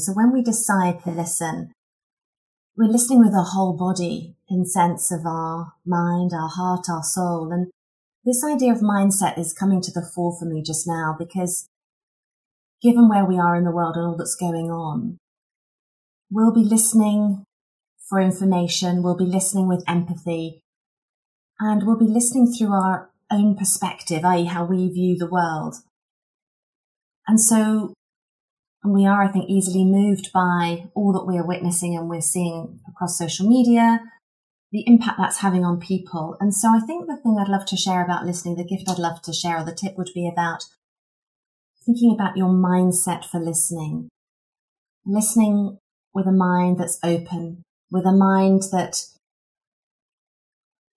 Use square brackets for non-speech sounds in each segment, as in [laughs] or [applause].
So when we decide to listen, we're listening with our whole body in sense of our mind, our heart, our soul. And this idea of mindset is coming to the fore for me just now because given where we are in the world and all that's going on, we'll be listening for information. We'll be listening with empathy and we'll be listening through our own perspective, i.e. how we view the world. And so we are, I think, easily moved by all that we are witnessing and we're seeing across social media, the impact that's having on people. And so I think the thing I'd love to share about listening, the gift I'd love to share or the tip would be about thinking about your mindset for listening. Listening with a mind that's open, with a mind that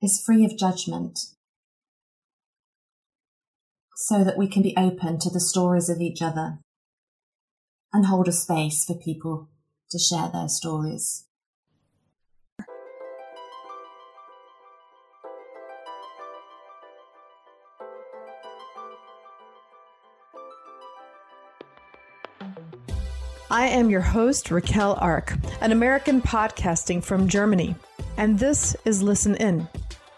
is free of judgment, so that we can be open to the stories of each other and hold a space for people to share their stories. I am your host, Raquel Ark, an American podcasting from Germany, and this is Listen In.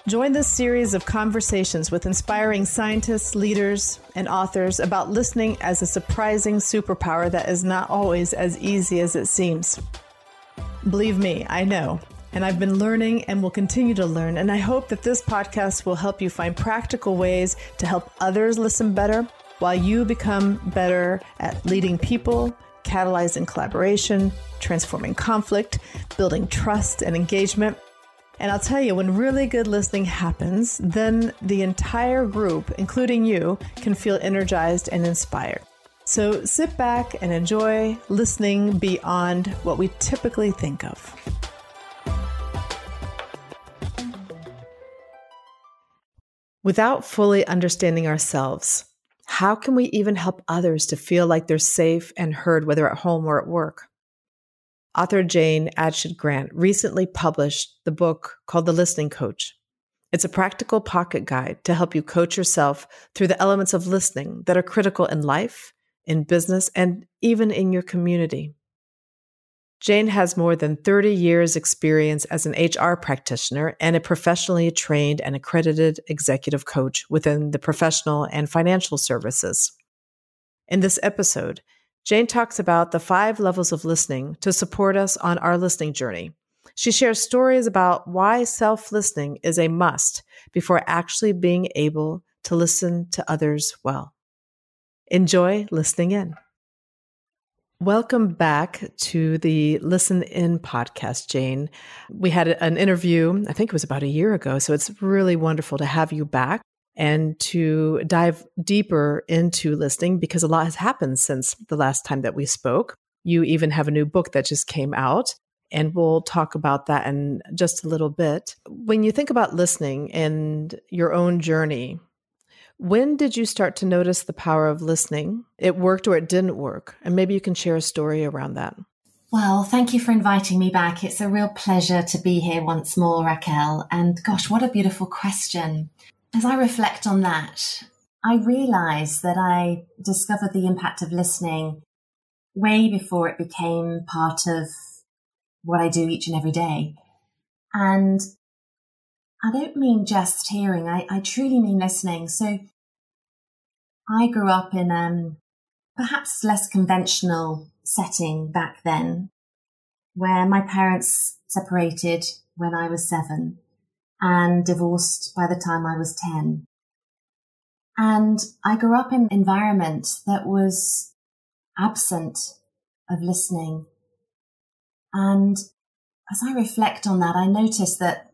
Join this series of conversations with inspiring scientists, leaders, and authors about listening as a surprising superpower that is not always as easy as it seems. Believe me, I know. And I've been learning and will continue to learn. And I hope that this podcast will help you find practical ways to help others listen better while you become better at leading people catalyzing collaboration, transforming conflict, building trust and engagement. And I'll tell you, when really good listening happens, then the entire group, including you, can feel energized and inspired. So sit back and enjoy listening beyond what we typically think of. Without fully understanding ourselves, how can we even help others to feel like they're safe and heard, whether at home or at work? Author Jane Adshead Grant recently published the book called The Listening Coach. It's a practical pocket guide to help you coach yourself through the elements of listening that are critical in life, in business, and even in your community. Jane has more than 30 years' experience as an HR practitioner and a professionally trained and accredited executive coach within the professional and financial services. In this episode, Jane talks about the five levels of listening to support us on our listening journey. She shares stories about why self listening is a must before actually being able to listen to others well. Enjoy listening in. Welcome back to the Listen In podcast, Jane. We had an interview, I think it was about a year ago. So it's really wonderful to have you back and to dive deeper into listening because a lot has happened since the last time that we spoke. You even have a new book that just came out, and we'll talk about that in just a little bit. When you think about listening and your own journey, when did you start to notice the power of listening? It worked or it didn't work? And maybe you can share a story around that. Well, thank you for inviting me back. It's a real pleasure to be here once more, Raquel. And gosh, what a beautiful question. As I reflect on that, I realize that I discovered the impact of listening way before it became part of what I do each and every day. And I don't mean just hearing, I, I truly mean listening. So I grew up in um, perhaps less conventional setting back then, where my parents separated when I was seven and divorced by the time I was 10. And I grew up in an environment that was absent of listening. And as I reflect on that, I notice that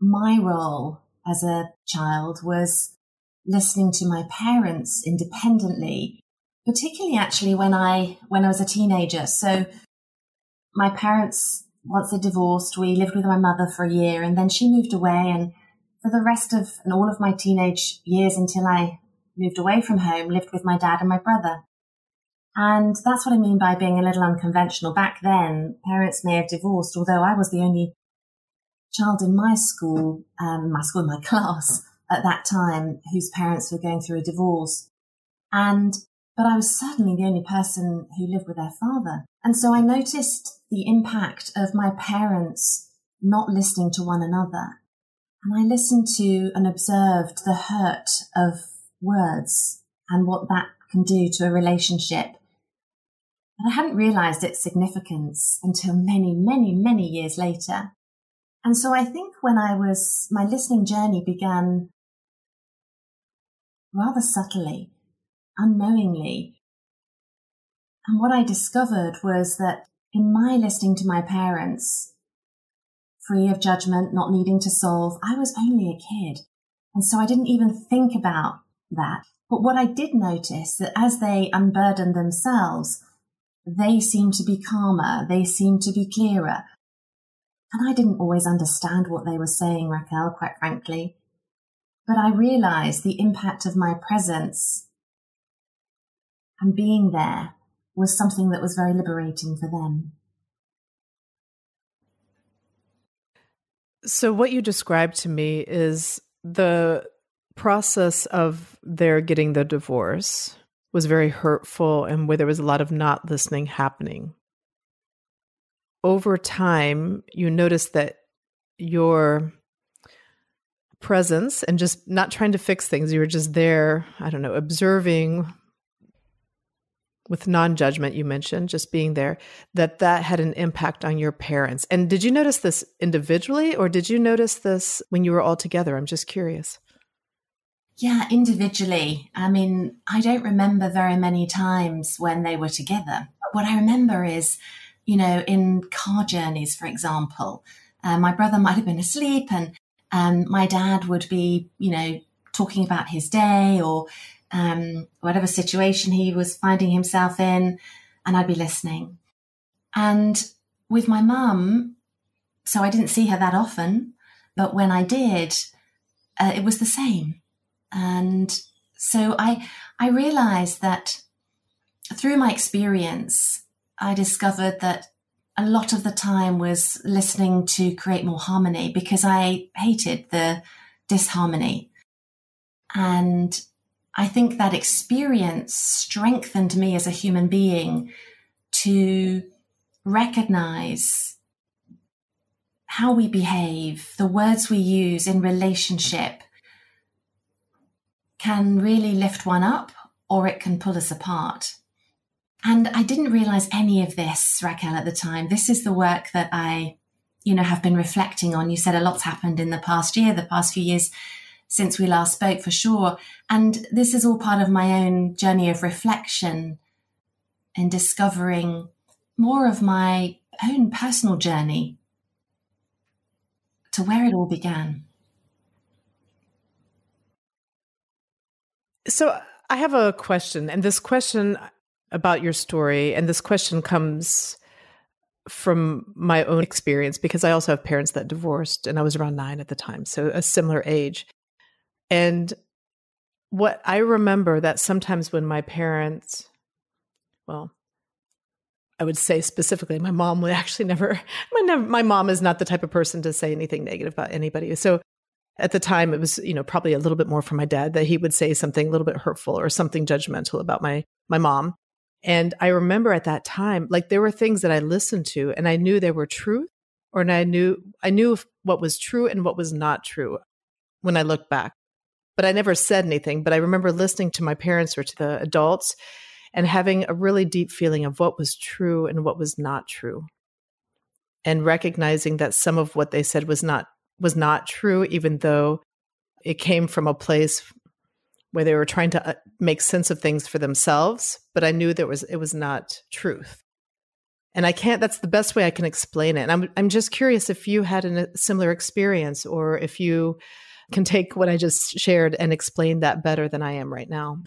my role as a child was listening to my parents independently, particularly actually when I, when I was a teenager. So my parents, once they divorced, we lived with my mother for a year and then she moved away. And for the rest of and all of my teenage years until I moved away from home, lived with my dad and my brother. And that's what I mean by being a little unconventional. Back then, parents may have divorced, although I was the only child in my school, um, my school, my [laughs] class at that time, whose parents were going through a divorce. And, but I was certainly the only person who lived with their father. And so I noticed the impact of my parents not listening to one another. And I listened to and observed the hurt of words and what that can do to a relationship. But I hadn't realized its significance until many, many, many years later. And so I think when I was, my listening journey began rather subtly, unknowingly. And what I discovered was that in my listening to my parents, free of judgment, not needing to solve, I was only a kid. And so I didn't even think about that. But what I did notice that as they unburdened themselves, they seemed to be calmer, they seemed to be clearer. And I didn't always understand what they were saying, Raquel, quite frankly. But I realized the impact of my presence and being there was something that was very liberating for them. So, what you described to me is the process of their getting the divorce was very hurtful and where there was a lot of not listening happening. Over time, you notice that your presence and just not trying to fix things, you were just there, I don't know, observing with non-judgment you mentioned just being there that that had an impact on your parents. And did you notice this individually or did you notice this when you were all together? I'm just curious. Yeah individually. I mean i don't remember very many times when they were together. What i remember is you know in car journeys for example uh, my brother might have been asleep and um, my dad would be you know talking about his day or um, whatever situation he was finding himself in, and I'd be listening. And with my mum, so I didn't see her that often, but when I did, uh, it was the same. And so I, I realized that through my experience, I discovered that a lot of the time was listening to create more harmony because I hated the disharmony. And I think that experience strengthened me as a human being to recognize how we behave, the words we use in relationship can really lift one up or it can pull us apart. And I didn't realize any of this, Raquel, at the time. This is the work that I, you know, have been reflecting on. You said a lot's happened in the past year, the past few years since we last spoke for sure. And this is all part of my own journey of reflection and discovering more of my own personal journey to where it all began. So I have a question, and this question about your story, and this question comes from my own experience because I also have parents that divorced, and I was around nine at the time, so a similar age. And what I remember that sometimes when my parents, well, I would say specifically, my mom would [laughs] actually never my, my mom is not the type of person to say anything negative about anybody. So at the time, it was, you know, probably a little bit more from my dad that he would say something a little bit hurtful or something judgmental about my, my mom. And I remember at that time, like there were things that I listened to and I knew they were truth or and I knew, I knew what was true and what was not true when I look back but I never said anything. But I remember listening to my parents or to the adults and having a really deep feeling of what was true and what was not true. And recognizing that some of what they said was not was not true, even though it came from a place where they were trying to uh, make sense of things for themselves, but I knew there was it was not truth. And I can't that's the best way I can explain it. And I'm I'm just curious if you had a similar experience or if you can take what I just shared and explain that better than I am right now.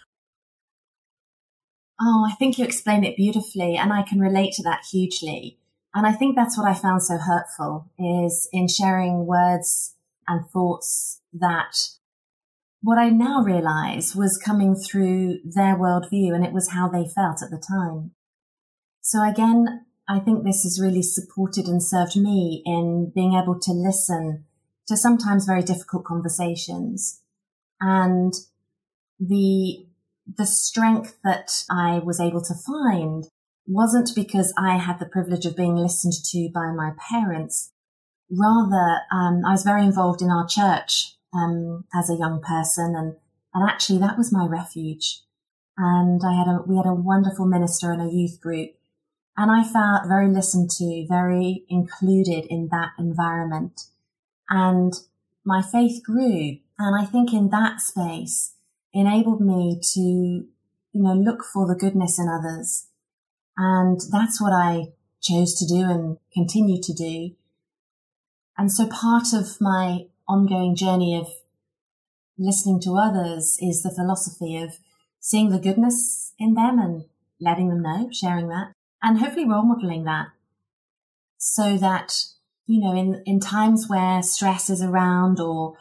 Oh, I think you explain it beautifully, and I can relate to that hugely. And I think that's what I found so hurtful is in sharing words and thoughts that what I now realize was coming through their worldview and it was how they felt at the time. So again, I think this has really supported and served me in being able to listen to sometimes very difficult conversations. And the the strength that I was able to find wasn't because I had the privilege of being listened to by my parents. Rather, um, I was very involved in our church um, as a young person, and and actually that was my refuge. And I had a we had a wonderful minister in a youth group, and I felt very listened to, very included in that environment, and my faith grew. And I think in that space enabled me to, you know, look for the goodness in others and that's what I chose to do and continue to do. And so part of my ongoing journey of listening to others is the philosophy of seeing the goodness in them and letting them know, sharing that, and hopefully role modeling that so that, you know, in, in times where stress is around or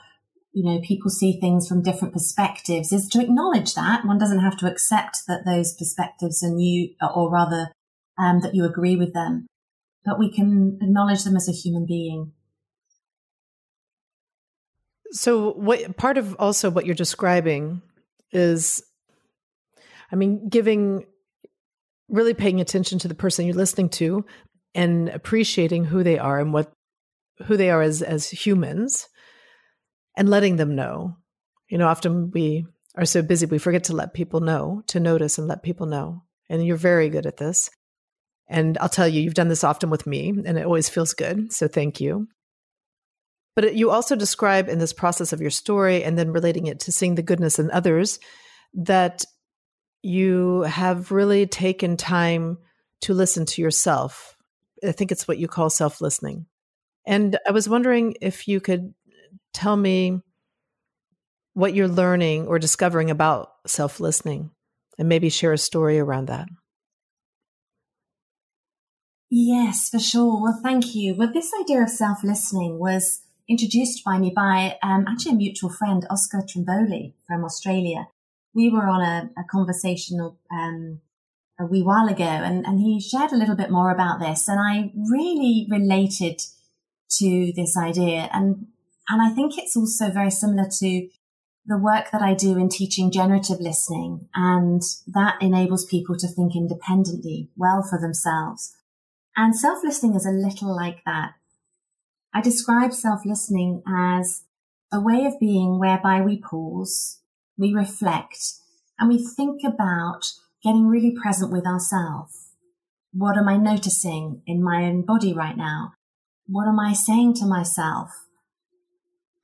you know, people see things from different perspectives is to acknowledge that. One doesn't have to accept that those perspectives are new, or rather, um, that you agree with them, but we can acknowledge them as a human being. So, what part of also what you're describing is, I mean, giving, really paying attention to the person you're listening to and appreciating who they are and what, who they are as, as humans and letting them know. You know, often we are so busy, we forget to let people know, to notice and let people know. And you're very good at this. And I'll tell you, you've done this often with me, and it always feels good. So thank you. But you also describe in this process of your story and then relating it to seeing the goodness in others that you have really taken time to listen to yourself. I think it's what you call self listening. And I was wondering if you could tell me what you're learning or discovering about self listening and maybe share a story around that. Yes, for sure. Well, thank you. Well, this idea of self listening was introduced by me by um, actually a mutual friend, Oscar Trimboli from Australia. We were on a, a conversation um, a wee while ago, and, and he shared a little bit more about this, and I really related to this idea. And and I think it's also very similar to the work that I do in teaching generative listening, and that enables people to think independently, well for themselves. And self listening is a little like that. I describe self listening as a way of being whereby we pause, we reflect, and we think about getting really present with ourselves. What am I noticing in my own body right now? What am I saying to myself?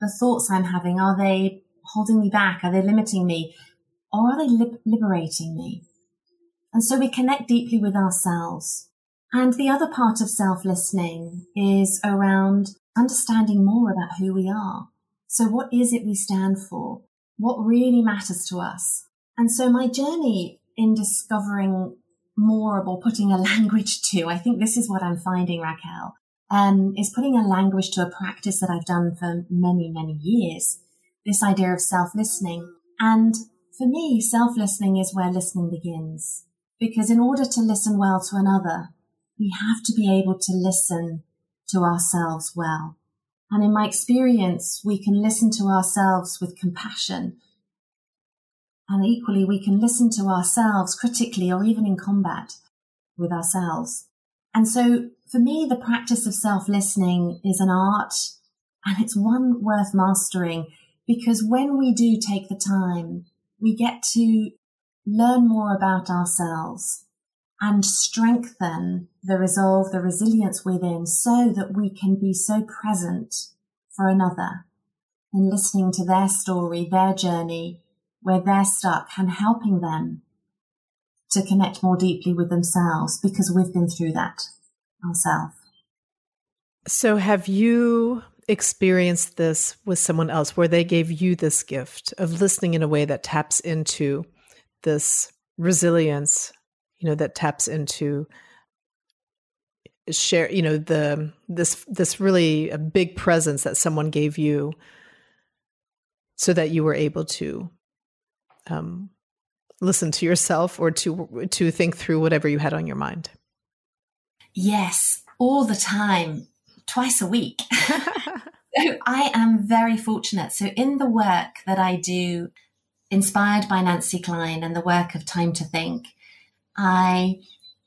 The thoughts I'm having, are they holding me back? Are they limiting me? Or are they li- liberating me? And so we connect deeply with ourselves. And the other part of self listening is around understanding more about who we are. So what is it we stand for? What really matters to us? And so my journey in discovering more or putting a [laughs] language to, I think this is what I'm finding, Raquel, um, is putting a language to a practice that I've done for many, many years. This idea of self listening. And for me, self listening is where listening begins. Because in order to listen well to another, we have to be able to listen to ourselves well. And in my experience, we can listen to ourselves with compassion. And equally, we can listen to ourselves critically or even in combat with ourselves. And so for me, the practice of self listening is an art and it's one worth mastering because when we do take the time, we get to learn more about ourselves and strengthen the resolve, the resilience within so that we can be so present for another in listening to their story, their journey, where they're stuck and helping them to connect more deeply with themselves because we've been through that ourselves. So, have you experienced this with someone else where they gave you this gift of listening in a way that taps into this resilience you know that taps into share you know the this this really a big presence that someone gave you so that you were able to um, listen to yourself or to to think through whatever you had on your mind? Yes all the time twice a week. [laughs] [laughs] I am very fortunate. So in the work that i do inspired by Nancy Kline and the work of Time to Think, I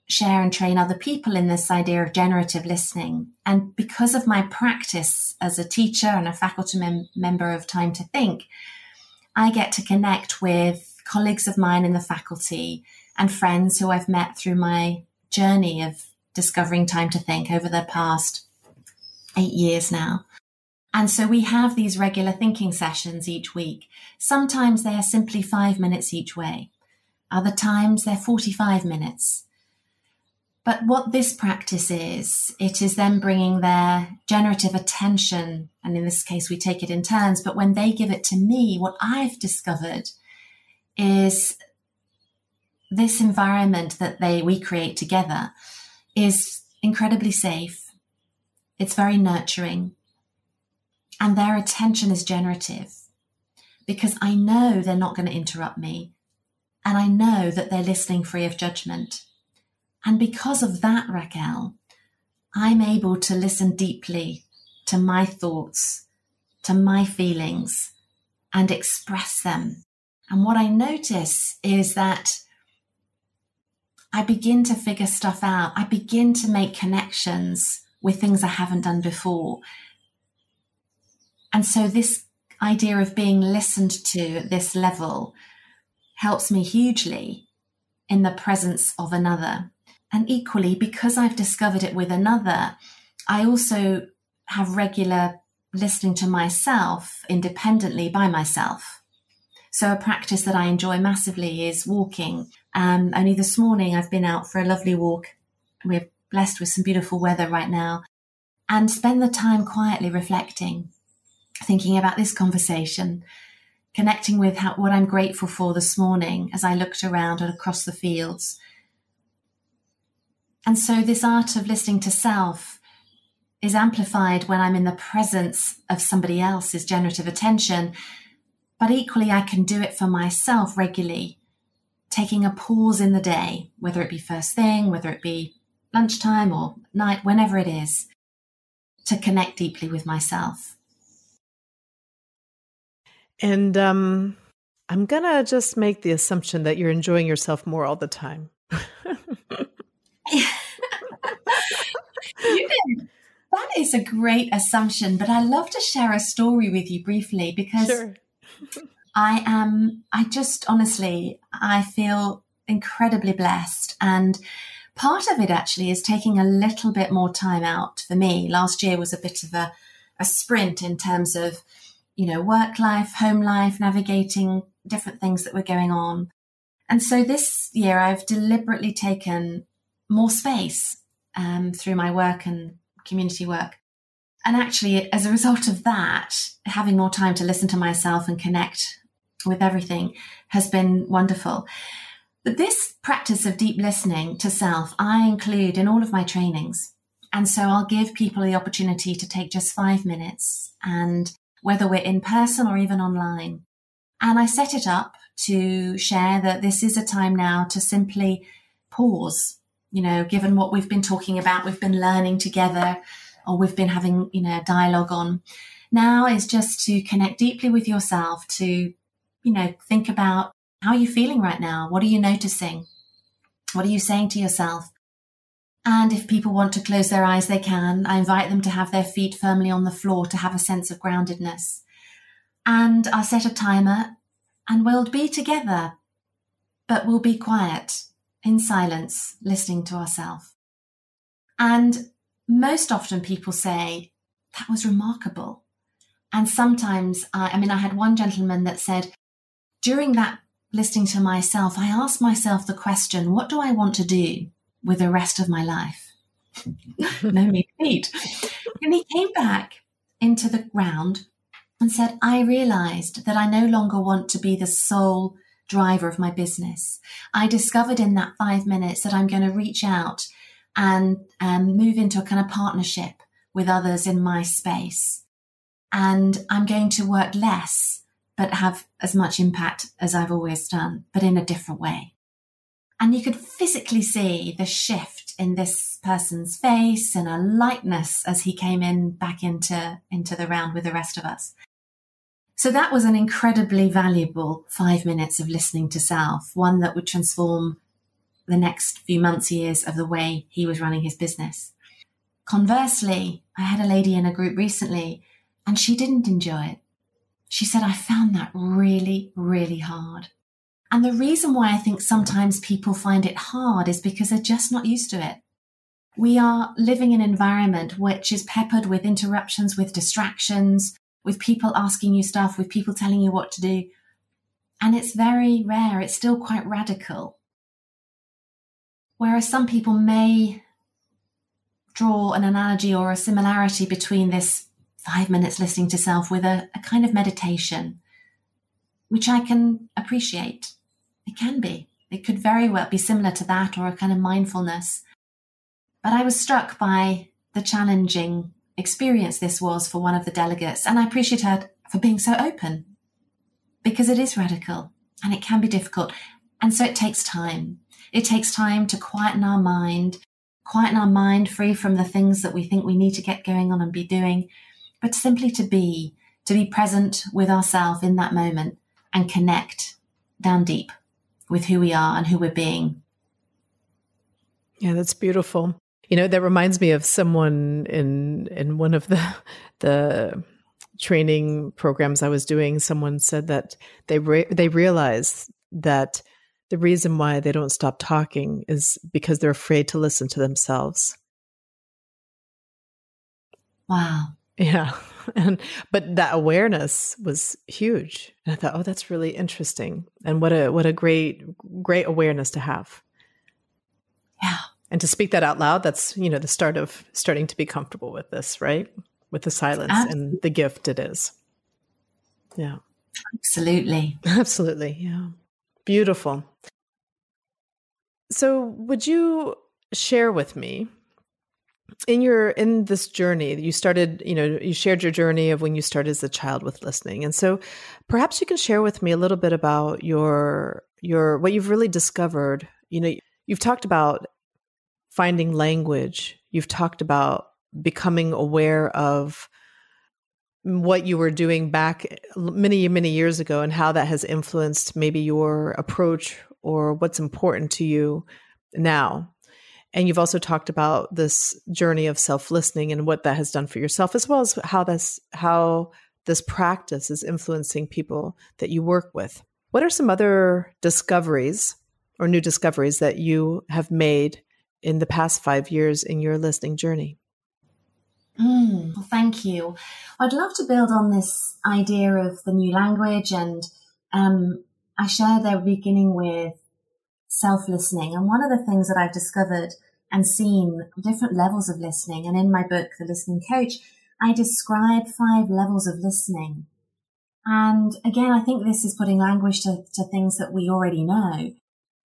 share and train other people in this idea of generative listening. And because of my practice as a teacher and a faculty mem- member of Time to Think, I get to connect with colleagues of mine in the faculty and friends who I've met through my journey of discovering Time to Think over the past eight years now. And so we have these regular thinking sessions each week. Sometimes they are simply five minutes each way. Other times they're 45 minutes. But what this practice is, it is them bringing their generative attention, and in this case, we take it in turns, but when they give it to me, what I've discovered is this environment that they we create together is incredibly safe. It's very nurturing. And their attention is generative because I know they're not going to interrupt me. And I know that they're listening free of judgment. And because of that, Raquel, I'm able to listen deeply to my thoughts, to my feelings, and express them. And what I notice is that I begin to figure stuff out. I begin to make connections with things I haven't done before. And so, this idea of being listened to at this level helps me hugely in the presence of another. And equally, because I've discovered it with another, I also have regular listening to myself independently by myself. So, a practice that I enjoy massively is walking. Um, only this morning, I've been out for a lovely walk. We're blessed with some beautiful weather right now, and spend the time quietly reflecting, thinking about this conversation, connecting with how, what I'm grateful for this morning as I looked around and across the fields and so, this art of listening to self is amplified when I'm in the presence of somebody else's generative attention. But equally, I can do it for myself regularly, taking a pause in the day, whether it be first thing, whether it be lunchtime or night, whenever it is, to connect deeply with myself. And um, I'm going to just make the assumption that you're enjoying yourself more all the time. that is a great assumption, but I love to share a story with you briefly because sure. [laughs] I am, I just honestly, I feel incredibly blessed. And part of it actually is taking a little bit more time out for me. Last year was a bit of a, a sprint in terms of, you know, work life, home life, navigating different things that were going on. And so this year I've deliberately taken more space um, through my work and community work. And actually, as a result of that, having more time to listen to myself and connect with everything has been wonderful. But this practice of deep listening to self, I include in all of my trainings. And so I'll give people the opportunity to take just five minutes and whether we're in person or even online. And I set it up to share that this is a time now to simply pause you know, given what we've been talking about, we've been learning together, or we've been having, you know, dialogue on. Now is just to connect deeply with yourself, to, you know, think about how are you feeling right now? What are you noticing? What are you saying to yourself? And if people want to close their eyes, they can. I invite them to have their feet firmly on the floor to have a sense of groundedness. And I'll set a timer and we'll be together, but we'll be quiet in silence, listening to ourselves. And most often people say, that was remarkable. And sometimes, I, I mean, I had one gentleman that said, during that listening to myself, I asked myself the question, what do I want to do with the rest of my life? [laughs] no need feet. And he came back into the ground and said, I realized that I no longer want to be the sole driver of my business. I discovered in that five minutes that I'm going to reach out and um, move into a kind of partnership with others in my space. And I'm going to work less, but have as much impact as I've always done, but in a different way. And you could physically see the shift in this person's face and a lightness as he came in back into, into the round with the rest of us. So that was an incredibly valuable five minutes of listening to self, one that would transform the next few months, years of the way he was running his business. Conversely, I had a lady in a group recently and she didn't enjoy it. She said, I found that really, really hard. And the reason why I think sometimes people find it hard is because they're just not used to it. We are living in an environment which is peppered with interruptions, with distractions, with people asking you stuff, with people telling you what to do. And it's very rare. It's still quite radical. Whereas some people may draw an analogy or a similarity between this five minutes listening to self with a, a kind of meditation, which I can appreciate. It can be. It could very well be similar to that or a kind of mindfulness. But I was struck by the challenging experience this was for one of the delegates, and I appreciate her for being so open because it is radical and it can be difficult. And so it takes time. It takes time to quieten our mind, quieten our mind free from the things that we think we need to get going on and be doing, but simply to be, to be present with ourselves in that moment and connect down deep with who we are and who we're being. Yeah, that's beautiful. You know, that reminds me of someone in in one of the the training programs I was doing. Someone said that they re- they realized that the reason why they don't stop talking is because they're afraid to listen to themselves. Wow. Yeah. [laughs] And but that awareness was huge. And I thought, oh, that's really interesting. And what a what a great great awareness to have. Yeah. And to speak that out loud, that's, you know, the start of starting to be comfortable with this, right? With the silence Absolutely. and the gift it is. Yeah. Absolutely. [laughs] Absolutely. Yeah. Beautiful. So, would you share with me in your in this journey you started you know you shared your journey of when you started as a child with listening and so perhaps you can share with me a little bit about your your what you've really discovered you know you've talked about finding language. You've talked about becoming aware of what you were doing back many many years ago and how that has influenced maybe your approach or what's important to you now. And you've also talked about this journey of self listening and what that has done for yourself as well as how this how this practice is influencing people that you work with. What are some other discoveries or new discoveries that you have made in the past five years in your listening journey Mm, well, thank you. I'd love to build on this idea of the new language, and um, I share their beginning with self listening. And one of the things that I've discovered and seen different levels of listening, and in my book, The Listening Coach, I describe five levels of listening. And again, I think this is putting language to, to things that we already know,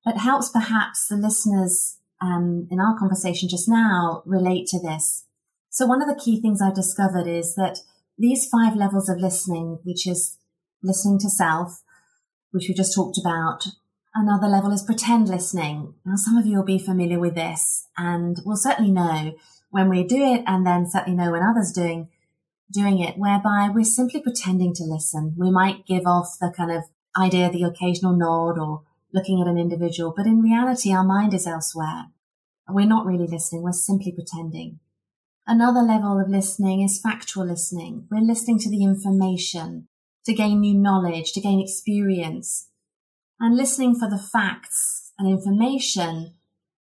but helps perhaps the listeners um, in our conversation just now relate to this so one of the key things I've discovered is that these five levels of listening, which is listening to self, which we just talked about. Another level is pretend listening. Now, some of you will be familiar with this and will certainly know when we do it and then certainly know when others doing, doing it, whereby we're simply pretending to listen. We might give off the kind of idea, the occasional nod or looking at an individual, but in reality, our mind is elsewhere. We're not really listening. We're simply pretending. Another level of listening is factual listening. We're listening to the information to gain new knowledge, to gain experience. And listening for the facts and information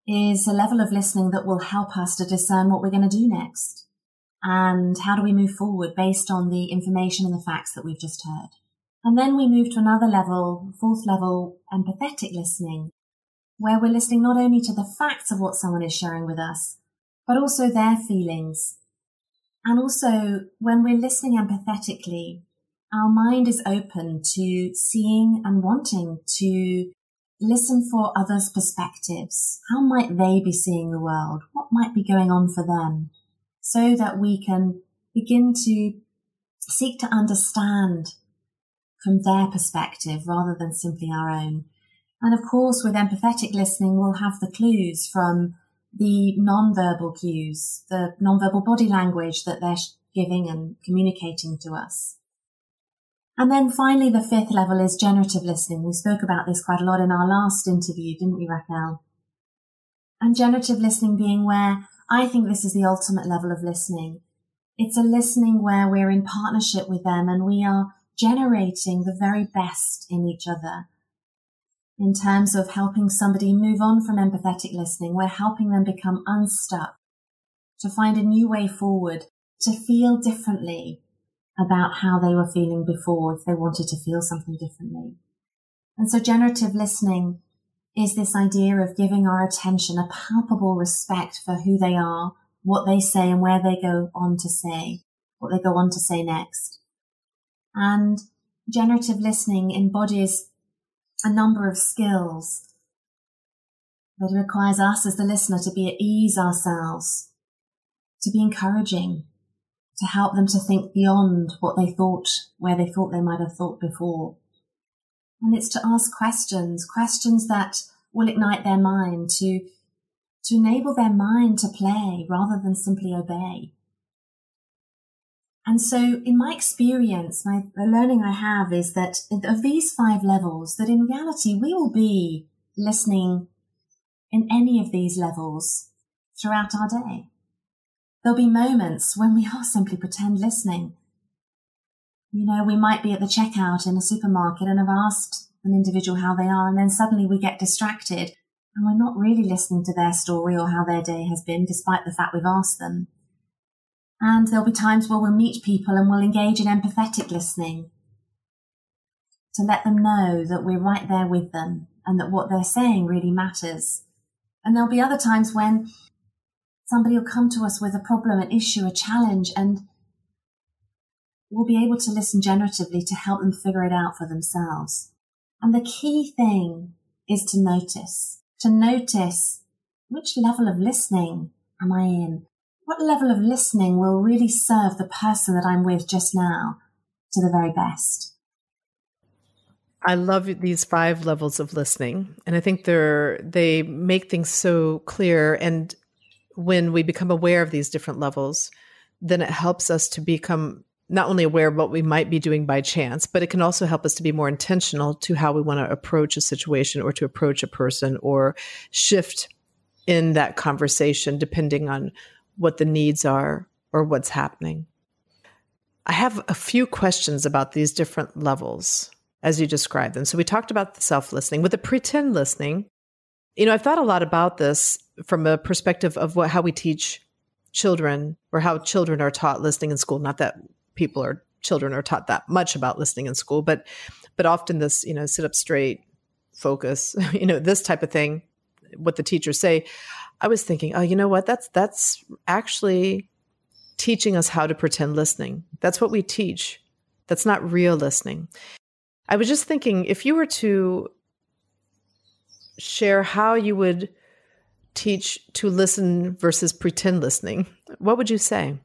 is a level of listening that will help us to discern what we're going to do next. And how do we move forward based on the information and the facts that we've just heard? And then we move to another level, fourth level, empathetic listening, where we're listening not only to the facts of what someone is sharing with us, but also their feelings. And also, when we're listening empathetically, our mind is open to seeing and wanting to listen for others' perspectives. How might they be seeing the world? What might be going on for them? So that we can begin to seek to understand from their perspective rather than simply our own. And of course, with empathetic listening, we'll have the clues from the non-verbal cues, the non-verbal body language that they're giving and communicating to us. And then finally, the fifth level is generative listening. We spoke about this quite a lot in our last interview, didn't we, Raquel? And generative listening being where I think this is the ultimate level of listening. It's a listening where we're in partnership with them and we are generating the very best in each other. In terms of helping somebody move on from empathetic listening, we're helping them become unstuck, to find a new way forward, to feel differently, about how they were feeling before if they wanted to feel something differently. And so generative listening is this idea of giving our attention a palpable respect for who they are, what they say and where they go on to say, what they go on to say next. And generative listening embodies a number of skills that requires us as the listener to be at ease ourselves, to be encouraging, to help them to think beyond what they thought, where they thought they might have thought before. And it's to ask questions, questions that will ignite their mind to, to enable their mind to play rather than simply obey. And so in my experience, my, the learning I have is that of these five levels, that in reality, we will be listening in any of these levels throughout our day. There'll be moments when we [laughs] are simply pretend listening. You know, we might be at the checkout in a supermarket and have asked an individual how they are, and then suddenly we get distracted and we're not really listening to their story or how their day has been, despite the fact we've asked them. And there'll be times where we'll meet people and we'll engage in empathetic listening to let them know that we're right there with them and that what they're saying really matters. And there'll be other times when somebody will come to us with a problem, an issue, a challenge, and we'll be able to listen generatively to help them figure it out for themselves. And the key thing is to notice, to notice which level of listening am I in? What level of listening will really serve the person that I'm with just now to the very best? I love these five levels of listening, and I think they're they make things so clear and when we become aware of these different levels, then it helps us to become not only aware of what we might be doing by chance, but it can also help us to be more intentional to how we want to approach a situation or to approach a person or shift in that conversation depending on what the needs are or what's happening. I have a few questions about these different levels as you describe them. So we talked about the self listening. With the pretend listening, you know, I've thought a lot about this from a perspective of what how we teach children or how children are taught listening in school. Not that people are children are taught that much about listening in school, but but often this, you know, sit up straight, focus, [laughs] you know, this type of thing, what the teachers say. I was thinking, oh, you know what? That's that's actually teaching us how to pretend listening. That's what we teach. That's not real listening. I was just thinking if you were to share how you would teach to listen versus pretend listening, what would you say?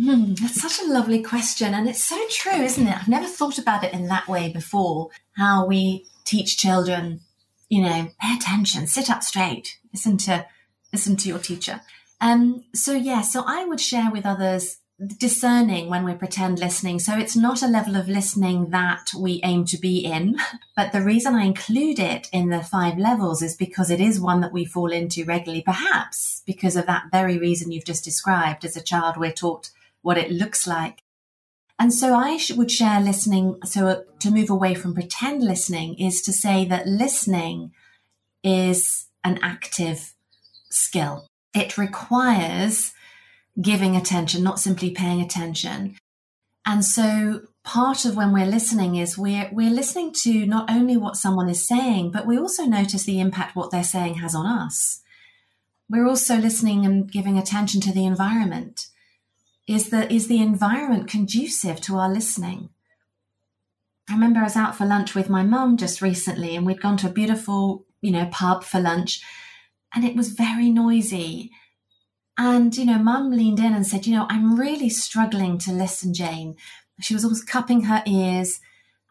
Hmm, that's such a lovely question. And it's so true, isn't it? I've never thought about it in that way before. How we teach children, you know, pay attention, sit up straight, listen to, listen to your teacher. Um, so yeah, so I would share with others discerning when we pretend listening. So it's not a level of listening that we aim to be in. [laughs] But the reason I include it in the five levels is because it is one that we fall into regularly, perhaps because of that very reason you've just described. As a child, we're taught what it looks like. And so I would share listening. So uh, to move away from pretend listening is to say that listening is an active skill. It requires giving attention, not simply paying attention. And so part of when we're listening is we're we're listening to not only what someone is saying, but we also notice the impact what they're saying has on us. We're also listening and giving attention to the environment. Is the is the environment conducive to our listening? I remember I was out for lunch with my mum just recently and we'd gone to a beautiful, you know, pub for lunch and it was very noisy and, you know, mum leaned in and said, you know, I'm really struggling to listen, Jane. She was almost cupping her ears.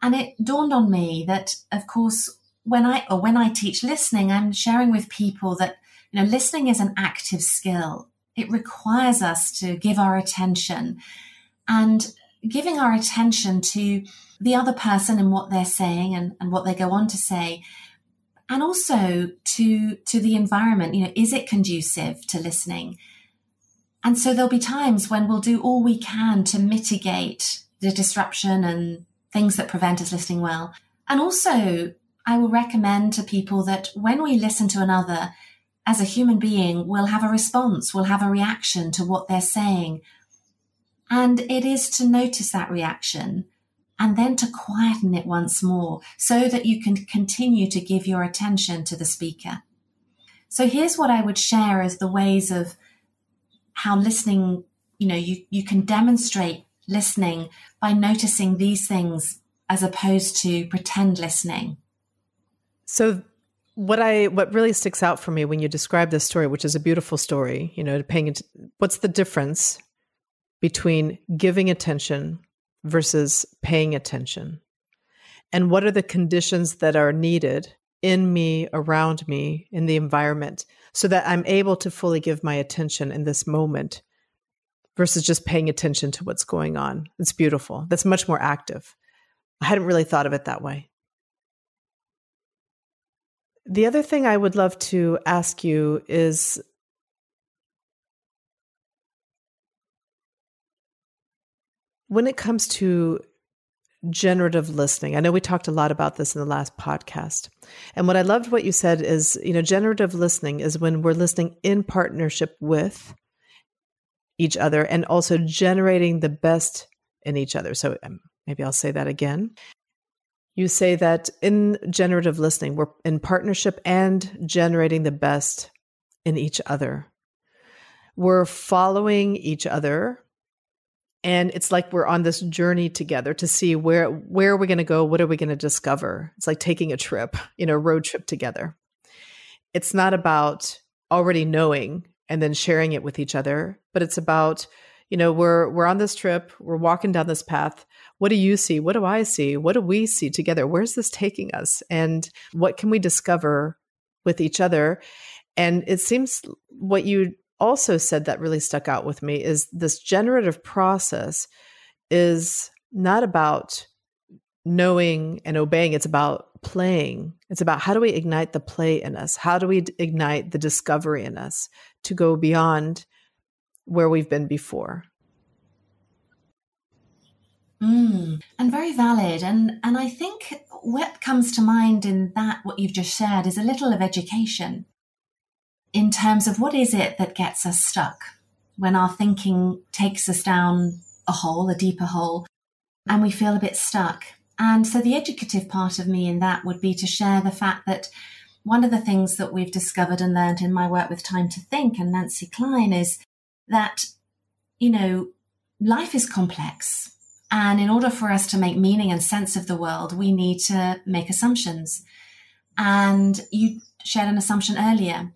And it dawned on me that, of course, when I, or when I teach listening, I'm sharing with people that, you know, listening is an active skill. It requires us to give our attention. And giving our attention to the other person and what they're saying and, and what they go on to say and also to to the environment you know is it conducive to listening? And so there'll be times when we'll do all we can to mitigate the disruption and things that prevent us listening well. And also i will recommend to people that when we listen to another as a human being we'll have a response we'll have a reaction to what they're saying. And it is to notice that reaction and then to quieten it once more so that you can continue to give your attention to the speaker. So here's what I would share as the ways of how listening, you know, you, you can demonstrate listening by noticing these things as opposed to pretend listening. So what I what really sticks out for me when you describe this story, which is a beautiful story, you know, paying what's the difference between giving attention versus paying attention? And what are the conditions that are needed in me, around me, in the environment, so that I'm able to fully give my attention in this moment versus just paying attention to what's going on? It's beautiful. That's much more active. I hadn't really thought of it that way. The other thing I would love to ask you is When it comes to generative listening, I know we talked a lot about this in the last podcast. And what I loved what you said is, you know, generative listening is when we're listening in partnership with each other and also generating the best in each other. So um, maybe I'll say that again. You say that in generative listening, we're in partnership and generating the best in each other. We're following each other and it's like we're on this journey together to see where where are we going to go? What are we going to discover? It's like taking a trip you know road trip together. It's not about already knowing and then sharing it with each other but it's about you know we're we're on this trip we're walking down this path. What do you see? What do i see? What do we see together? Where's this taking us? And what can we discover with each other? And it seems what you also said that really stuck out with me is this generative process is not about knowing and obeying it's about playing. It's about how do we ignite the play in us? How do we ignite the discovery in us to go beyond where we've been before? Mm, and very valid and and i think what comes to mind in that what you've just shared is a little of education in terms of what is it that gets us stuck when our thinking takes us down a hole, a deeper hole, and we feel a bit stuck. And so the educative part of me in that would be to share the fact that one of the things that we've discovered and learned in my work with Time to Think and Nancy Kline is that, you know, life is complex. And in order for us to make meaning and sense of the world, we need to make assumptions. And you shared an assumption earlier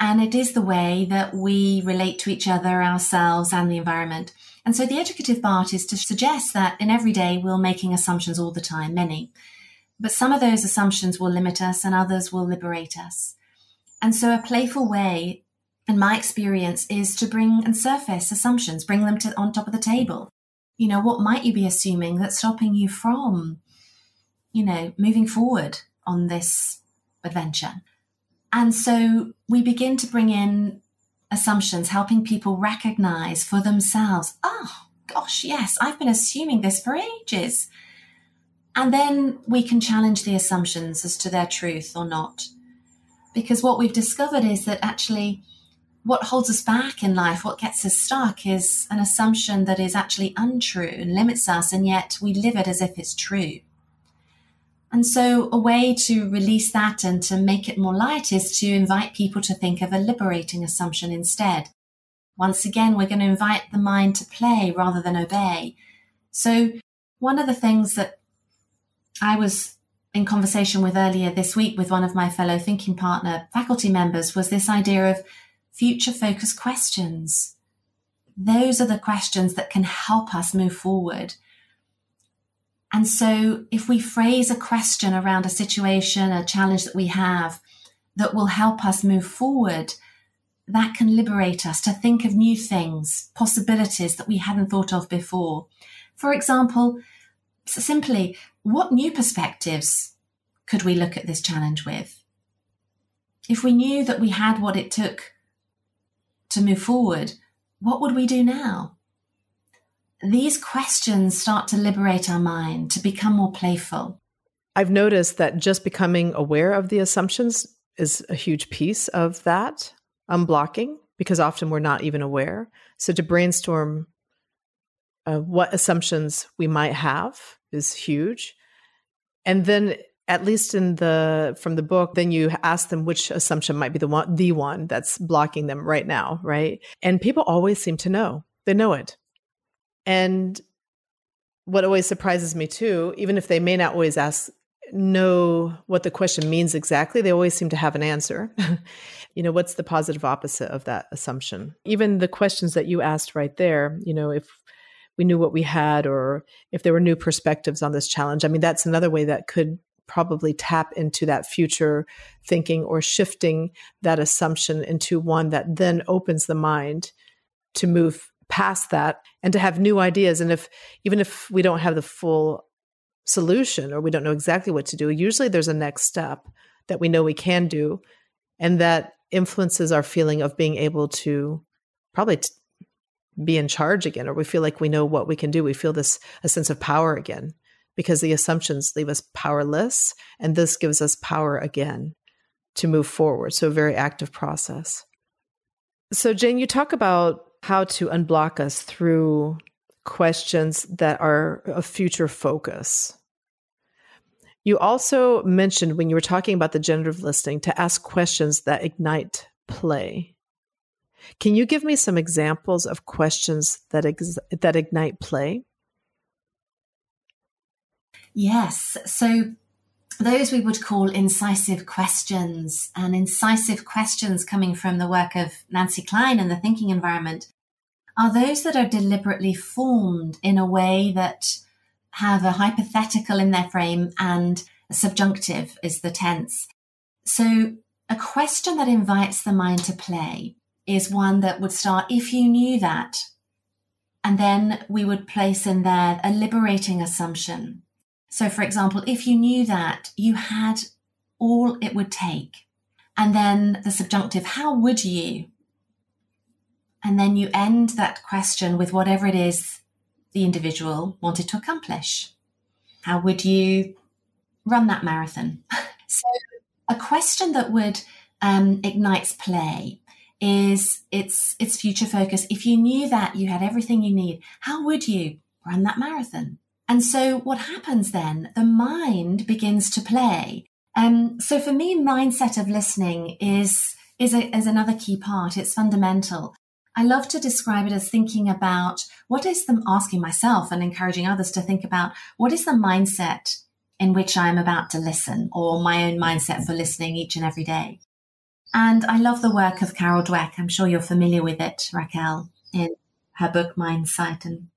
and it is the way that we relate to each other, ourselves, and the environment. And so the educative part is to suggest that in every day we're making assumptions all the time, many. But some of those assumptions will limit us and others will liberate us. And so a playful way, in my experience, is to bring and surface assumptions, bring them to on top of the table. You know, what might you be assuming that's stopping you from, you know, moving forward on this adventure? And so we begin to bring in assumptions, helping people recognize for themselves, oh, gosh, yes, I've been assuming this for ages. And then we can challenge the assumptions as to their truth or not. Because what we've discovered is that actually what holds us back in life, what gets us stuck, is an assumption that is actually untrue and limits us, and yet we live it as if it's true. And so, a way to release that and to make it more light is to invite people to think of a liberating assumption instead. Once again, we're going to invite the mind to play rather than obey. So, one of the things that I was in conversation with earlier this week with one of my fellow thinking partner faculty members was this idea of future focused questions. Those are the questions that can help us move forward. And so, if we phrase a question around a situation, a challenge that we have that will help us move forward, that can liberate us to think of new things, possibilities that we hadn't thought of before. For example, simply, what new perspectives could we look at this challenge with? If we knew that we had what it took to move forward, what would we do now? These questions start to liberate our mind, to become more playful. I've noticed that just becoming aware of the assumptions is a huge piece of that unblocking because often we're not even aware. So to brainstorm uh, what assumptions we might have is huge. And then at least in the from the book then you ask them which assumption might be the one the one that's blocking them right now right and people always seem to know they know it and what always surprises me too even if they may not always ask know what the question means exactly they always seem to have an answer. [laughs] You know what's the positive opposite of that assumption? Even the questions that you asked right there you know if we knew what we had or if there were new perspectives on this challenge i mean that's another way that could probably tap into that future thinking or shifting that assumption into one that then opens the mind to move past that and to have new ideas and if even if we don't have the full solution or we don't know exactly what to do usually there's a next step that we know we can do and that influences our feeling of being able to probably t- be in charge again or we feel like we know what we can do we feel this a sense of power again because the assumptions leave us powerless. And this gives us power again to move forward. So, a very active process. So, Jane, you talk about how to unblock us through questions that are a future focus. You also mentioned when you were talking about the generative listening to ask questions that ignite play. Can you give me some examples of questions that ex- that ignite play? Yes. So those we would call incisive questions and incisive questions coming from the work of Nancy Kline and the thinking environment are those that are deliberately formed in a way that have a hypothetical in their frame and a subjunctive is the tense. So a question that invites the mind to play is one that would start, if you knew that, and then we would place in there a liberating assumption so, for example, if you knew that you had all it would take, and then the subjunctive, how would you? And then you end that question with whatever it is the individual wanted to accomplish. How would you run that marathon? [laughs] so, a question that would um, ignites play is its its future focus. If you knew that you had everything you need, how would you run that marathon? And so what happens then? The mind begins to play. Um, so for me, mindset of listening is, is, a, is another key part. It's fundamental. I love to describe it as thinking about what is the asking myself and encouraging others to think about what is the mindset in which I'm about to listen or my own mindset for listening each and every day. And I love the work of Carol Dweck. I'm sure you're familiar with it, Raquel, in her book Mindset and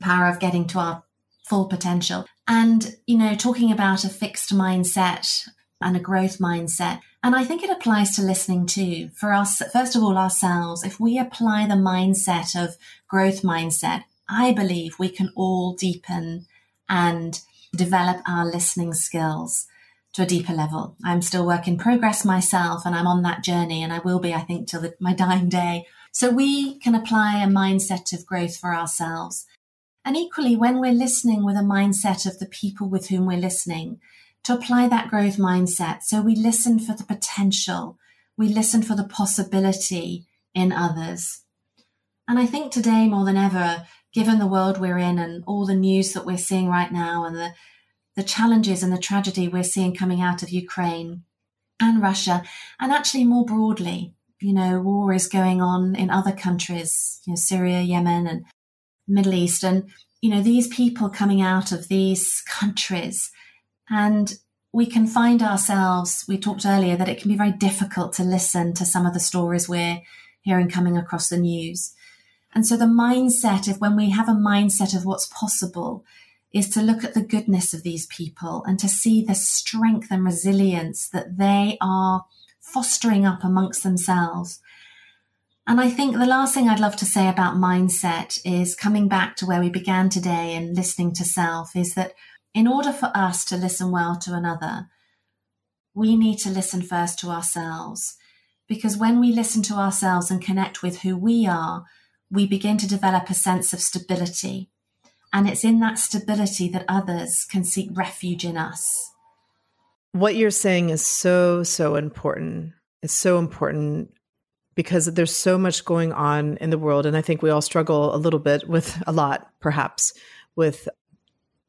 Power of Getting to Our full potential. And, you know, talking about a fixed mindset and a growth mindset. And I think it applies to listening too. For us, first of all, ourselves, if we apply the mindset of growth mindset, I believe we can all deepen and develop our listening skills to a deeper level. I'm still work in progress myself and I'm on that journey and I will be, I think, till the, my dying day. So we can apply a mindset of growth for ourselves. And equally, when we're listening with a mindset of the people with whom we're listening, to apply that growth mindset. So we listen for the potential, we listen for the possibility in others. And I think today more than ever, given the world we're in and all the news that we're seeing right now and the, the challenges and the tragedy we're seeing coming out of Ukraine and Russia, and actually more broadly, you know, war is going on in other countries, you know, Syria, Yemen, and Middle East, and you know these people coming out of these countries, and we can find ourselves. We talked earlier that it can be very difficult to listen to some of the stories we're hearing coming across the news, and so the mindset of when we have a mindset of what's possible is to look at the goodness of these people and to see the strength and resilience that they are fostering up amongst themselves And I think the last thing I'd love to say about mindset is coming back to where we began today and listening to self is that in order for us to listen well to another, we need to listen first to ourselves. Because when we listen to ourselves and connect with who we are, we begin to develop a sense of stability. And it's in that stability that others can seek refuge in us. What you're saying is so, so important. It's so important because there's so much going on in the world. And I think we all struggle a little bit with a lot, perhaps, with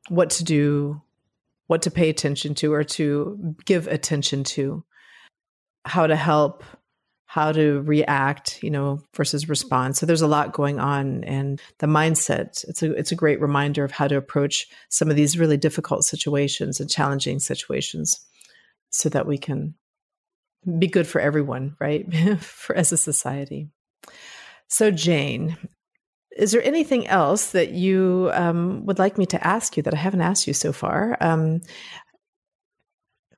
what to do, what to pay attention to, or to give attention to, how to help, how to react, you know, versus respond. So there's a lot going on and the mindset, it's a it's a great reminder of how to approach some of these really difficult situations and challenging situations so that we can be good for everyone, right? [laughs] for as a society. So, Jane, is there anything else that you um, would like me to ask you that I haven't asked you so far um,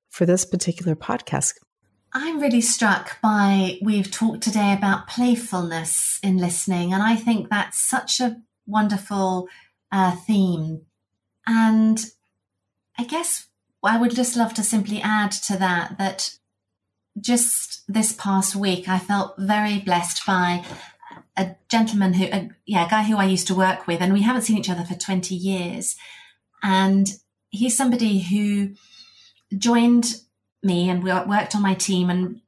for this particular podcast? I'm really struck by we've talked today about playfulness in listening, and I think that's such a wonderful uh, theme. And I guess I would just love to simply add to that that just this past week, I felt very blessed by a gentleman who, a, yeah, a guy who I used to work with, and we haven't seen each other for 20 years. And he's somebody who joined me and we worked on my team. And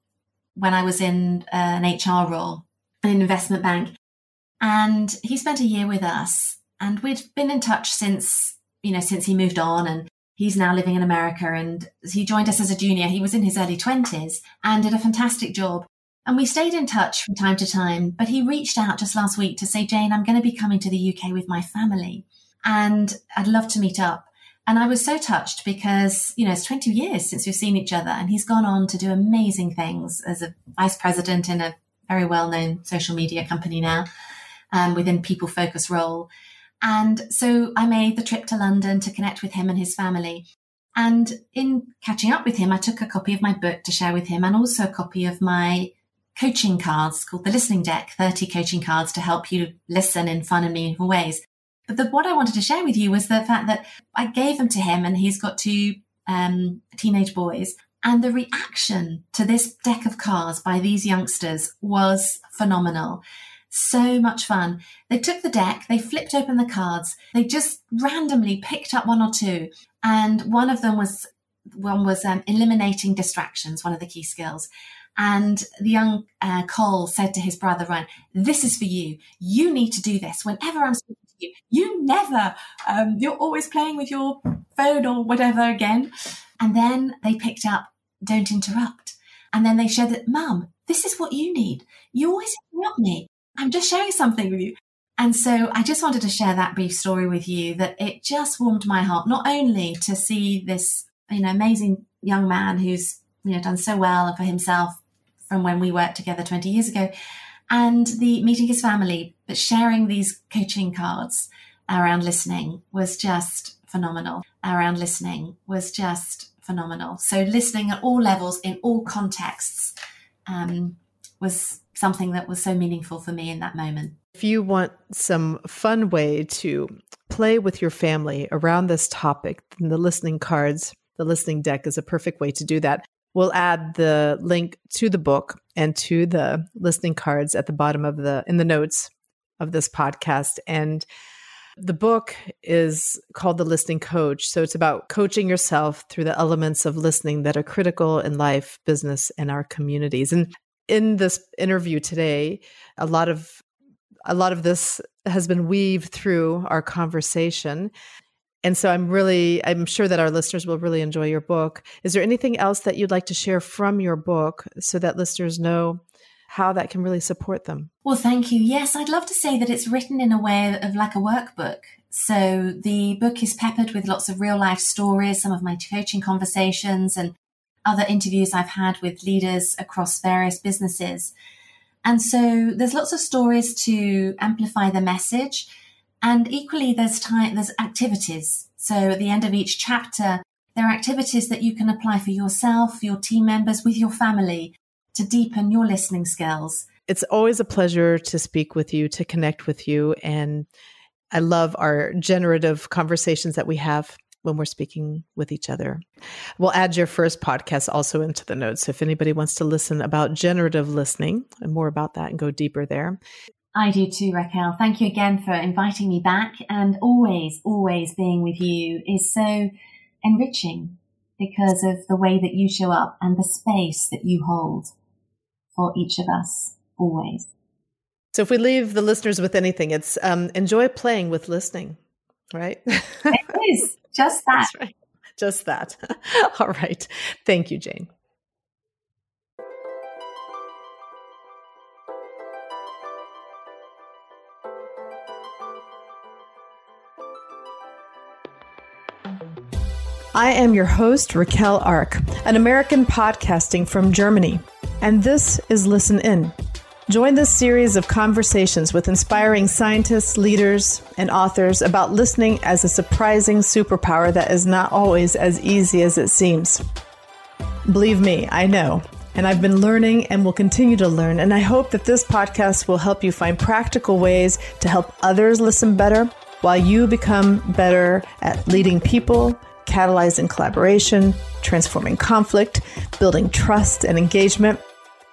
when I was in uh, an HR role, an investment bank, and he spent a year with us, and we'd been in touch since, you know, since he moved on, and He's now living in America and he joined us as a junior. He was in his early 20s and did a fantastic job. And we stayed in touch from time to time, but he reached out just last week to say, Jane, I'm going to be coming to the UK with my family and I'd love to meet up. And I was so touched because, you know, it's 20 years since we've seen each other and he's gone on to do amazing things as a vice president in a very well known social media company now um, within people focus role. And so I made the trip to London to connect with him and his family. And in catching up with him, I took a copy of my book to share with him and also a copy of my coaching cards called the Listening Deck 30 coaching cards to help you listen in fun and meaningful ways. But the, what I wanted to share with you was the fact that I gave them to him and he's got two um, teenage boys. And the reaction to this deck of cards by these youngsters was phenomenal. So much fun. They took the deck, they flipped open the cards, they just randomly picked up one or two, and one of them was one was um, eliminating distractions, one of the key skills. And the young uh, Cole said to his brother Ryan, "This is for you. You need to do this whenever I'm speaking to you. You never. Um, you're always playing with your phone or whatever again." And then they picked up, "Don't interrupt." And then they shared that, "Mum, this is what you need. You always interrupt me. I'm just sharing something with you. And so I just wanted to share that brief story with you that it just warmed my heart, not only to see this, you know, amazing young man who's, you know, done so well for himself from when we worked together 20 years ago and the meeting his family, but sharing these coaching cards around listening was just phenomenal. Around listening was just phenomenal. So listening at all levels in all contexts um, was something that was so meaningful for me in that moment. If you want some fun way to play with your family around this topic, then the listening cards, the listening deck is a perfect way to do that. We'll add the link to the book and to the listening cards at the bottom of the in the notes of this podcast and the book is called The Listening Coach. So it's about coaching yourself through the elements of listening that are critical in life, business, and our communities. And in this interview today, a lot of a lot of this has been weaved through our conversation. And so I'm really I'm sure that our listeners will really enjoy your book. Is there anything else that you'd like to share from your book so that listeners know how that can really support them? Well, thank you. Yes, I'd love to say that it's written in a way of like a workbook. So the book is peppered with lots of real life stories, some of my coaching conversations and other interviews I've had with leaders across various businesses. And so there's lots of stories to amplify the message. And equally, there's time, there's activities. So at the end of each chapter, there are activities that you can apply for yourself, your team members, with your family to deepen your listening skills. It's always a pleasure to speak with you, to connect with you. And I love our generative conversations that we have when we're speaking with each other. We'll add your first podcast also into the notes. So if anybody wants to listen about generative listening and more about that and go deeper there. I do too, Raquel. Thank you again for inviting me back and always, always being with you is so enriching because of the way that you show up and the space that you hold for each of us always. So if we leave the listeners with anything, it's um, enjoy playing with listening, right? [laughs] it is just that. Right. Just that. [laughs] All right. Thank you, Jane. I am your host, Raquel Ark, an American podcasting from Germany, and this is Listen In Join this series of conversations with inspiring scientists, leaders, and authors about listening as a surprising superpower that is not always as easy as it seems. Believe me, I know. And I've been learning and will continue to learn. And I hope that this podcast will help you find practical ways to help others listen better while you become better at leading people, catalyzing collaboration, transforming conflict, building trust and engagement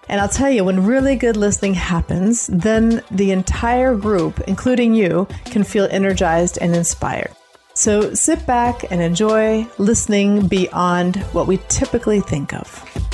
and I'll tell you, when really good listening happens, then the entire group, including you, can feel energized and inspired. So sit back and enjoy listening beyond what we typically think of.